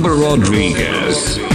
Seba Rodriguez.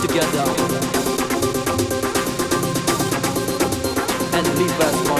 together and live as one.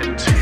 Into